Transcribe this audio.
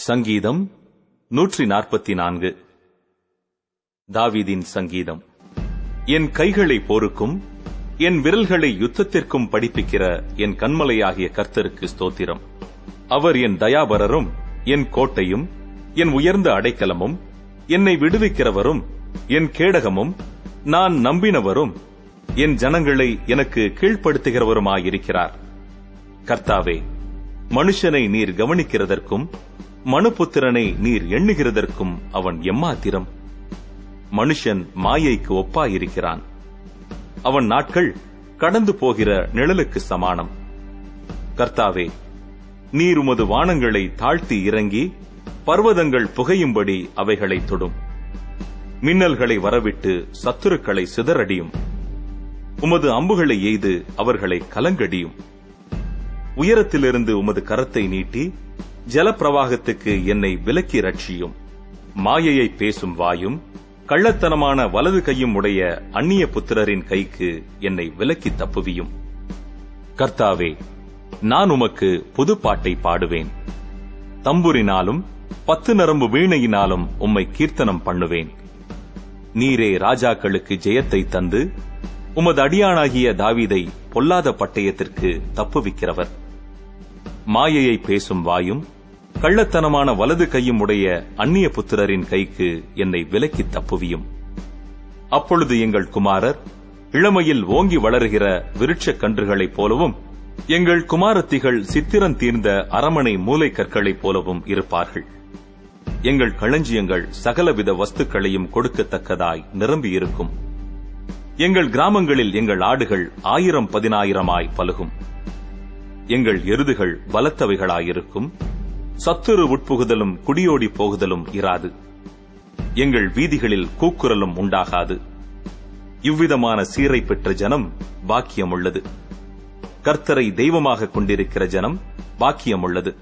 சங்கீதம் நூற்றி நாற்பத்தி நான்கு தாவீதின் சங்கீதம். என் கைகளை போருக்கும் என் விரல்களை யுத்தத்திற்கும் படிப்பிக்கிற என் கண்மலையாகிய கர்த்தருக்கு ஸ்தோத்திரம். அவர் என் தயாபரரும் என் கோட்டையும் என் உயர்ந்த அடைக்கலமும் என்னை விடுவிக்கிறவரும் என் கேடகமும் நான் நம்பினவரும் என் ஜனங்களை எனக்கு கீழ்ப்படுத்துகிறவருமாயிருக்கிறார். கர்த்தாவே மனுஷனை நீர் கவனிக்கிறதற்கும் மனுபுத்திரனை நீர் எண்ணுகிறதற்கும் அவன் எம்மாத்திரம். மனுஷன் மாயைக்கு ஒப்பாயிருக்கிறான். அவன் நாட்கள் கடந்து போகிற நிழலுக்கு சமானம். கர்த்தாவே நீர் உமது வானங்களை தாழ்த்தி இறங்கி பர்வதங்கள் புகையும்படி அவைகளை தொடும். மின்னல்களை வரவிட்டு சத்துருக்களை சிதறடியும். உமது அம்புகளை எய்து அவர்களை கலங்கடியும். உயரத்திலிருந்து உமது கரத்தை நீட்டி ஜலப்பிரவாகத்துக்கு என்னை விலக்கி ரட்சியும் மாயையை பேசும் வாயும் கள்ளத்தனமான வலது கையும் உடைய அந்நிய புத்திரரின் கைக்கு என்னை விலக்கி தப்புவியும். கர்த்தாவே நான் உமக்கு புதுப்பாட்டை பாடுவேன். தம்புரினாலும் பத்து நரம்பு வீணையினாலும் உம்மை கீர்த்தனம் பண்ணுவேன். நீரே ராஜாக்களுக்கு ஜெயத்தை தந்து உமது அடியானாகிய தாவீதை பொல்லாத பட்டயத்திற்கு தப்புவிக்கிறவர். மாயையை பேசும் வாயும் கள்ளத்தனமான வலது கையும் உடைய அந்நிய புத்திரரின் கைக்கு என்னை விலக்கி தப்புவியும். அப்பொழுது எங்கள் குமாரர் இளமையில் ஓங்கி வளர்கிற விருட்சக் கன்றுகளைப் போலவும் எங்கள் குமாரத்திகள் சித்திரம் தீர்ந்த அரமனை மூலை கற்களைப் போலவும் இருப்பார்கள். எங்கள் களஞ்சியங்கள் சகலவித வஸ்துக்களையும் கொடுக்கத்தக்கதாய் நிரம்பியிருக்கும். எங்கள் கிராமங்களில் எங்கள் ஆடுகள் ஆயிரம் பதினாயிரமாய் பலுகும் எங்கள் எருதுகள் பலத்தவைகளாயிருக்கும். சத்துரு உட்புகுதலும் குடியோடி போகுதலும் இராது. எங்கள் வீதிகளில் கூக்குரலும் உண்டாகாது. இவ்விதமான சீரை பெற்ற ஜனம் பாக்கியமுள்ளது. கர்த்தரை தெய்வமாக கொண்டிருக்கிற ஜனம் பாக்கியமுள்ளது.